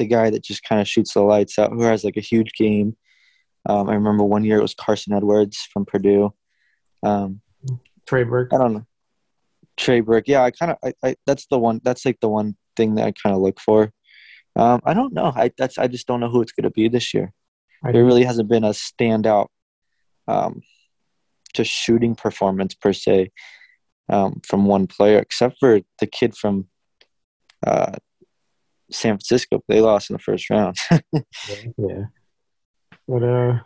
the guy that just kind of shoots the lights out, who has like a huge game. Um, I remember one year it was Carson Edwards from Purdue. Um,
Trey Burke.
I don't know. Trey Burke. Yeah, I kind of. I, I, that's the one. That's like the one thing that I kind of look for. Um, I don't know. I that's I just don't know who it's going to be this year. I there really hasn't been a standout, um, just shooting performance per se, um, from one player, except for the kid from uh, San Francisco. They lost in the first round.
yeah, but uh,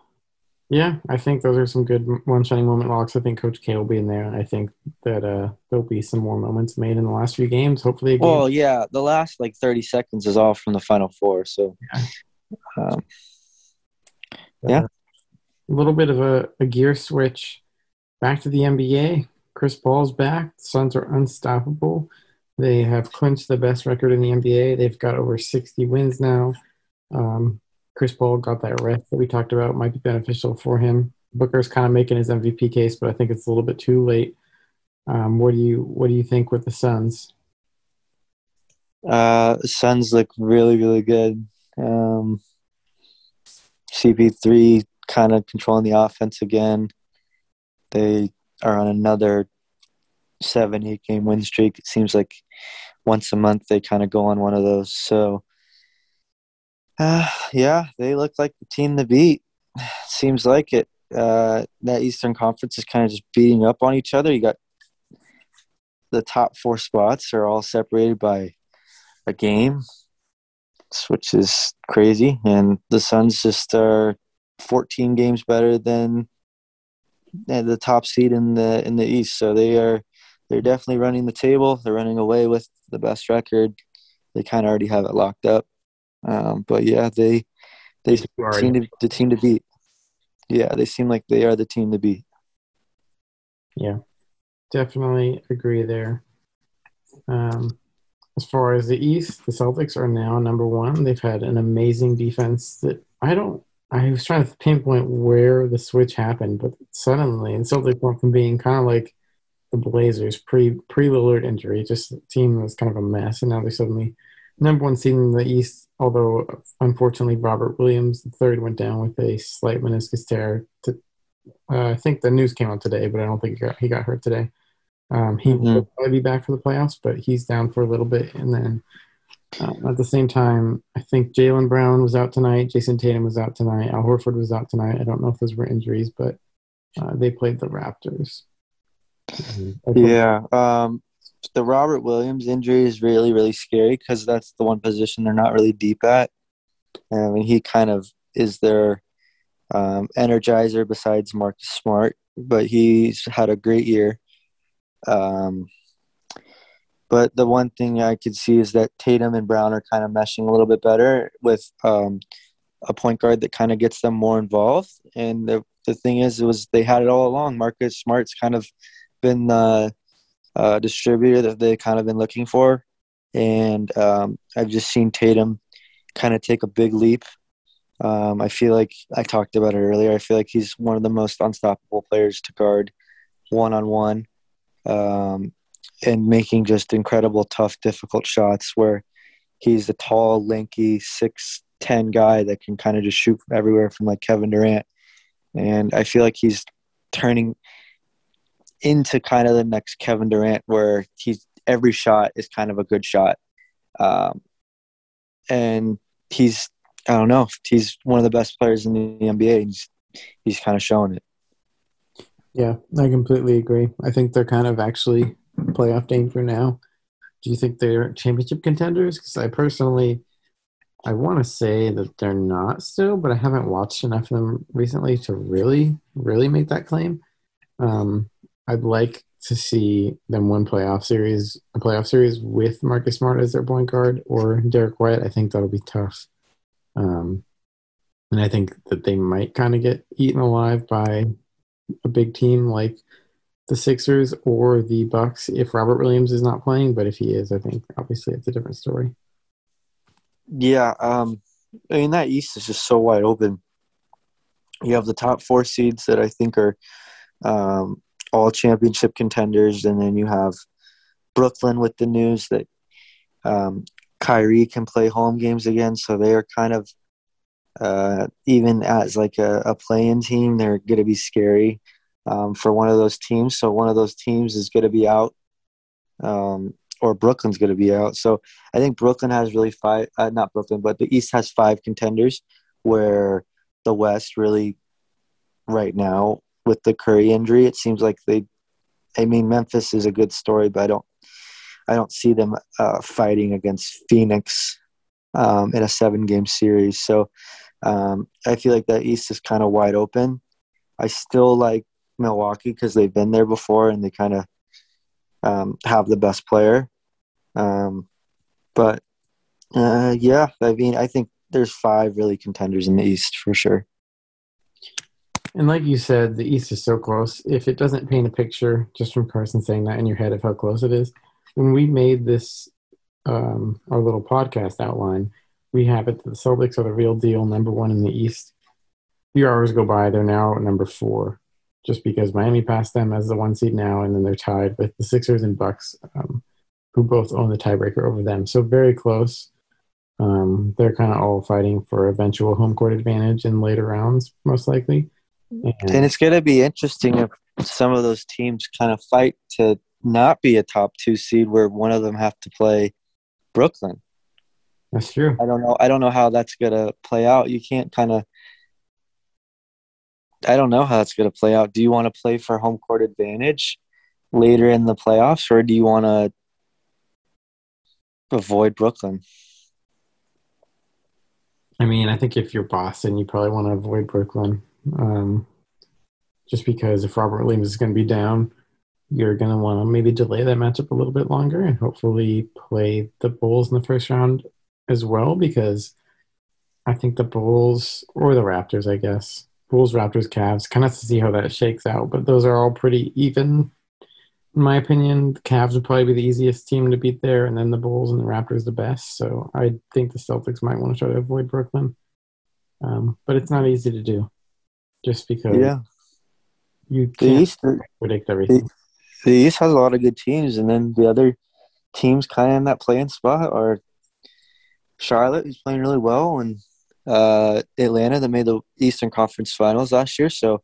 yeah, I think those are some good one shining moment locks. I think Coach K will be in there. I think that uh, there'll be some more moments made in the last few games. Hopefully,
well, yeah, the last like thirty seconds is all from the final four. So, yeah, um,
yeah. Uh, a little bit of a, a gear switch back to the NBA. Chris Paul's back. The Suns are unstoppable. They have clinched the best record in the NBA. They've got over 60 wins now. Um, Chris Paul got that rest that we talked about might be beneficial for him. Booker's kind of making his MVP case, but I think it's a little bit too late. Um, what do you what do you think with the Suns?
Uh, Suns look really really good. Um, CP3 kind of controlling the offense again. They are on another seven eight game win streak. It seems like once a month they kind of go on one of those. So uh, yeah, they look like the team to beat. Seems like it. Uh, that Eastern Conference is kind of just beating up on each other. You got the top four spots are all separated by a game, which is crazy. And the Suns just are 14 games better than the top seed in the in the East. So they are they're definitely running the table. They're running away with the best record. They kind of already have it locked up. Um, but yeah, they they seem to be the team to beat. Yeah, they seem like they are the team to beat.
Yeah, definitely agree there. Um, as far as the East, the Celtics are now number one. They've had an amazing defense that I don't. I was trying to pinpoint where the switch happened, but suddenly, and Celtics went from being kind of like the Blazers pre pre Lillard injury, just the team was kind of a mess, and now they suddenly number one seed in the East, although unfortunately Robert Williams the third went down with a slight meniscus tear. To, uh, I think the news came out today, but I don't think he got he got hurt today. Um, he
Mhm.
will probably be back for the playoffs, but he's down for a little bit. And then um, at the same time, I think Jaylen Brown was out tonight. Jayson Tatum was out tonight. Al Horford was out tonight. I don't know if those were injuries, but uh, they played the Raptors. Think-
Yeah. Um, the Robert Williams injury is really, really scary because that's the one position they're not really deep at. I mean, he kind of is their um, energizer besides Marcus Smart, but he's had a great year. Um, but the one thing I could see is that Tatum and Brown are kind of meshing a little bit better with um, a point guard that kind of gets them more involved. And the the thing is, it was they had it all along. Marcus Smart's kind of been the uh, distributor that they kind of been looking for, and um, I've just seen Tatum kind of take a big leap. Um, I feel like I talked about it earlier. I feel like he's one of the most unstoppable players to guard one on one, and making just incredible, tough, difficult shots. Where he's the tall, lanky, six ten guy that can kind of just shoot everywhere from like Kevin Durant, and I feel like he's turning into kind of the next Kevin Durant, where he's every shot is kind of a good shot, um, and he's I don't know he's one of the best players in the NBA. He's he's kind of showing it.
Yeah, I completely agree. I think they're kind of actually playoff danger now. Do you think they're championship contenders? Because I personally, I want to say that they're not still, but I haven't watched enough of them recently to really, really make that claim. Um, I'd like to see them win playoff series, a playoff series with Marcus Smart as their point guard or Derrick White. I think that'll be tough. Um, and I think that they might kind of get eaten alive by a big team like the Sixers or the Bucks if Robert Williams is not playing. But if he is, I think obviously it's a different story.
Yeah, um, I mean that East is just so wide open. You have the top four seeds that I think are um, all championship contenders, and then you have Brooklyn with the news that um, Kyrie can play home games again, so they are kind of uh, even as like a, a play-in team, they're going to be scary um, for one of those teams. So one of those teams is going to be out, um, or Brooklyn's going to be out. So I think Brooklyn has really five, uh, not Brooklyn, but the East has five contenders, where the West really, right now, with the Curry injury, it seems like they. I mean, Memphis is a good story, but I don't, I don't see them uh, fighting against Phoenix um, in a seven-game series. So um, I feel like that East is kind of wide open. I still like Milwaukee because they've been there before and they kind of um, have the best player. Um, but uh, yeah, I mean, I think there's five really contenders in the East for sure.
And like you said, the East is so close. If it doesn't paint a picture, just from Carson saying that in your head of how close it is, when we made this um, our little podcast outline, we have it that the Celtics are the real deal, number one in the East. A Few hours go by, they're now number four, just because Miami passed them as the one seed now, and then they're tied with the Sixers and Bucks, um, who both own the tiebreaker over them. So very close. Um, they're kind of all fighting for eventual home court advantage in later rounds, most likely. And,
And it's going to be interesting if some of those teams kind of fight to not be a top two seed, where one of them have to play Brooklyn.
that's true.
I don't know. I don't know how that's going to play out. You can't kind of. I don't know how that's going to play out. Do you want to play for home court advantage later in the playoffs, or do you want to avoid Brooklyn?
I mean, I think if you're Boston, you probably want to avoid Brooklyn. Um, just because if Robert Williams is going to be down, you're going to want to maybe delay that matchup a little bit longer and hopefully play the Bulls in the first round as well. Because I think the Bulls or the Raptors, I guess, Bulls, Raptors, Cavs, kind of to see how that shakes out. But those are all pretty even, in my opinion. The Cavs would probably be the easiest team to beat there, and then the Bulls and the Raptors the best. So I think the Celtics might want to try to avoid Brooklyn. Um, but it's not easy to do, just because
Yeah,
you
the East.
predict everything.
The East has a lot of good teams, and then the other teams kind of in that playing spot are Charlotte, who's playing really well, and uh, Atlanta that made the Eastern Conference Finals last year. So,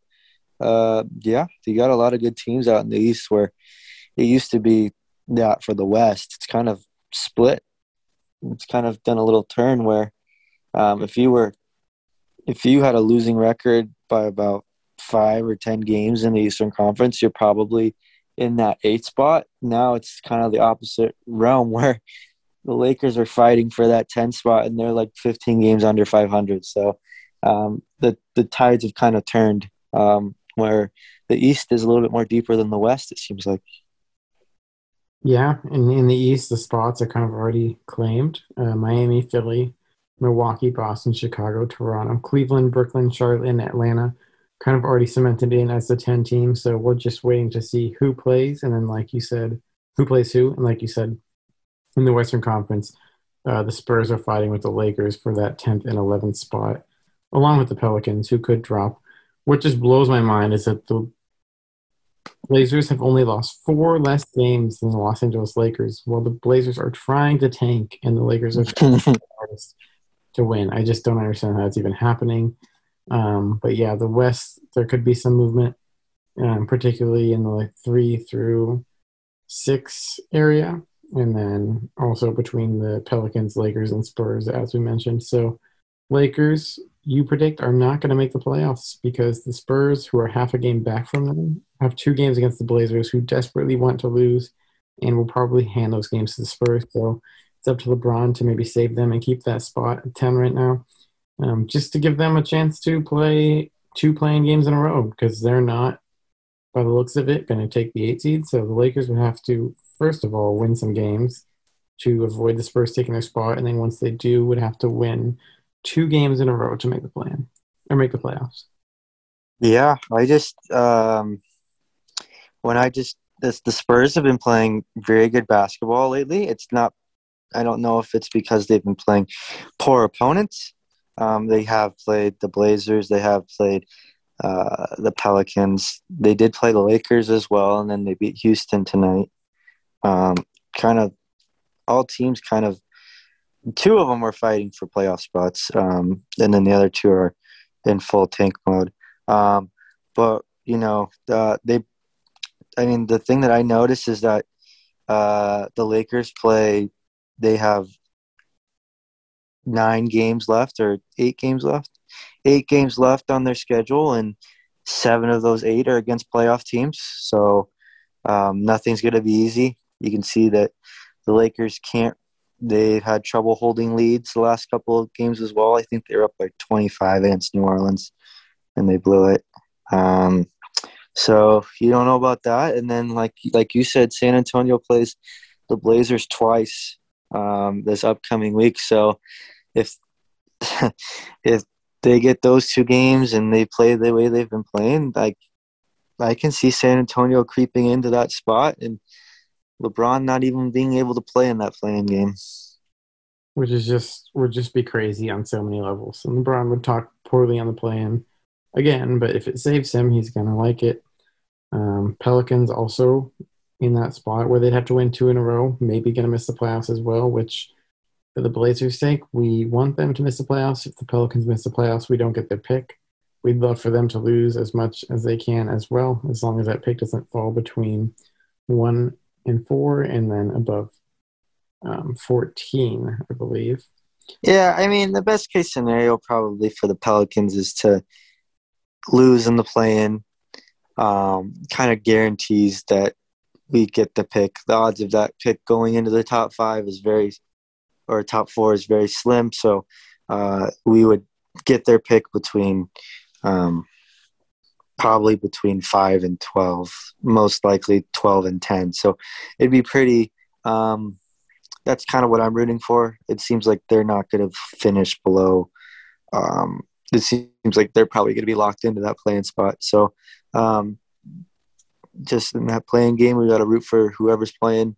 uh, yeah, you got a lot of good teams out in the East where it used to be that for the West. It's kind of split. It's kind of done a little turn where um, if you were if you had a losing record by about five or ten games in the Eastern Conference, you're probably in that eight spot. Now it's kind of the opposite realm where the Lakers are fighting for that ten spot and they're like 15 games under 500. So um, the the tides have kind of turned um, where the East is a little bit more deeper than the West. It seems like.
Yeah, and in the East, the spots are kind of already claimed. Uh, Miami, Philly, Milwaukee, Boston, Chicago, Toronto, Cleveland, Brooklyn, Charlotte, and Atlanta kind of already cemented in as the 10 teams. So we're just waiting to see who plays. And then, like you said, who plays who. And like you said, in the Western Conference, uh, the Spurs are fighting with the Lakers for that 10th and 11th spot, along with the Pelicans, who could drop. What just blows my mind is that the Blazers have only lost four less games than the Los Angeles Lakers, while the Blazers are trying to tank and the Lakers are trying to win. I just don't understand how it's even happening. Um, but yeah, the West, there could be some movement, um, particularly in the like three through six area, and then also between the Pelicans, Lakers, and Spurs, as we mentioned. So, Lakers, you predict are not going to make the playoffs because the Spurs, who are half a game back from them, have two games against the Blazers, who desperately want to lose, and will probably hand those games to the Spurs. So it's up to LeBron to maybe save them and keep that spot at 10 right now, um, just to give them a chance to play two playing games in a row because they're not, by the looks of it, going to take the eight seed. So the Lakers would have to, first of all, win some games to avoid the Spurs taking their spot, and then once they do, would have to win two games in a row to make the plan or make the playoffs.
Yeah, I just um, when I just this, the Spurs have been playing very good basketball lately. It's not I don't know if it's because they've been playing poor opponents. Um, they have played the Blazers. They have played uh, the Pelicans. They did play the Lakers as well, and then they beat Houston tonight. Um, kind of all teams kind of two of them are fighting for playoff spots, um, and then the other two are in full tank mode. Um, but you know, uh, they. I mean, the thing that I noticed is that uh, the Lakers play they have nine games left or eight games left, eight games left on their schedule, and seven of those eight are against playoff teams. So um, nothing's going to be easy. You can see that the Lakers can't. They've had trouble holding leads the last couple of games as well. I think they were up by 25 against New Orleans, and they blew it. Um, so you don't know about that. And then, like like you said, San Antonio plays the Blazers twice um, this upcoming week. So if if they get those two games and they play the way they've been playing, like I can see San Antonio creeping into that spot and LeBron not even being able to play in that playing game.
Which is just would just be crazy on so many levels. And LeBron would talk poorly on the plan again, but if it saves him, he's gonna like it. Um, Pelicans also in that spot where they'd have to win two in a row, maybe going to miss the playoffs as well, which for the Blazers' sake, we want them to miss the playoffs. If the Pelicans miss the playoffs, we don't get their pick. We'd love for them to lose as much as they can as well, as long as that pick doesn't fall between one and four and then above um, 14, I believe.
Yeah, I mean, the best case scenario probably for the Pelicans is to lose in the play in. Um, kind of guarantees that we get the pick. The odds of that pick going into the top five is very, or top four is very slim. So uh, we would get their pick between um, probably between five and 12, most likely 12 and 10. So it'd be pretty. Um, that's kind of what I'm rooting for. It seems like they're not going to finish below. Um, it seems like they're probably going to be locked into that playing spot. So um, just in that playing game, we got to root for whoever's playing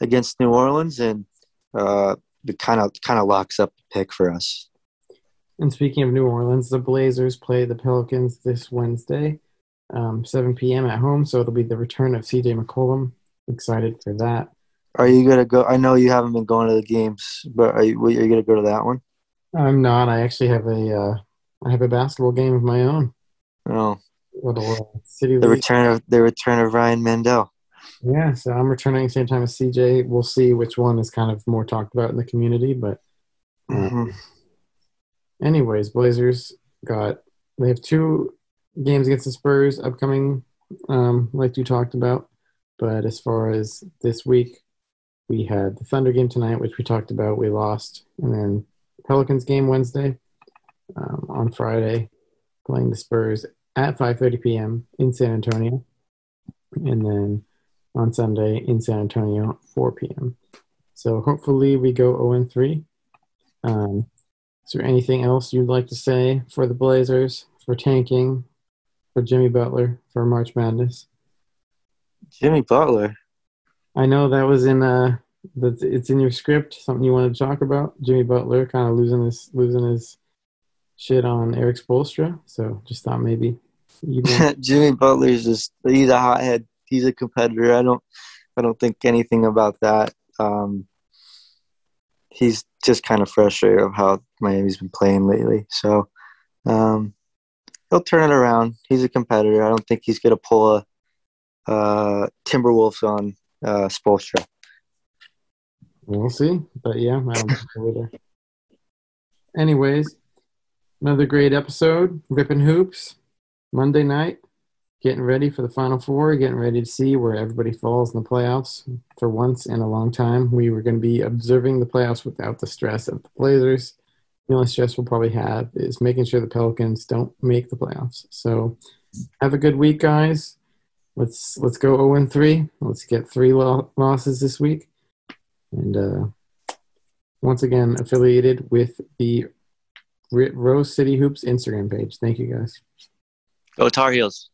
against New Orleans, and uh, it kind of kind of locks up the pick for us.
And speaking of New Orleans, the Blazers play the Pelicans this Wednesday, um, 7 p.m. at home. So it'll be the return of C.J. McCollum. Excited for that.
Are you gonna go? I know you haven't been going to the games, but are you, are you gonna go to that one?
I'm not. I actually have a uh, I have a basketball game of my own.
Oh,
little city.
The return of the return of Ryan Mandel.
Yeah, so I'm returning the same time as CJ. We'll see which one is kind of more talked about in the community, but uh,
Mhm.
anyways, Blazers got they have two games against the Spurs upcoming, um, like you talked about. But as far as this week, we had the Thunder game tonight, which we talked about. We lost, and then Pelicans game Wednesday. Um, on Friday, playing the Spurs at 5:30 p.m. in San Antonio, and then on Sunday in San Antonio 4 p.m. So hopefully we go 0 and 3. Um, is there anything else you'd like to say for the Blazers, for tanking, for Jimmy Butler, for March Madness?
Jimmy Butler.
I know that was in uh, that it's in your script. Something you wanted to talk about? Jimmy Butler kind of losing his losing his shit on Erik Spoelstra. So just thought maybe you
Jimmy Butler's just he's a hothead. He's a competitor. I don't I don't think anything about that. Um, he's just kind of frustrated of how Miami's been playing lately. So um, he'll turn it around. He's a competitor. I don't think he's gonna pull a uh, Timberwolves on uh, Spoelstra.
We'll see. But yeah, I don't over. Anyways, another great episode. Rip 'N' Hoops. Monday night. Getting ready for the Final Four. Getting ready to see where everybody falls in the playoffs. For once in a long time, we were going to be observing the playoffs without the stress of the Blazers. The only stress we'll probably have is making sure the Pelicans don't make the playoffs. So, have a good week, guys. Let's let's go 0 and 3. Let's get three lo- losses this week. And uh, once again, affiliated with the Rose City Hoops Instagram page. Thank you, guys.
Go Tar Heels.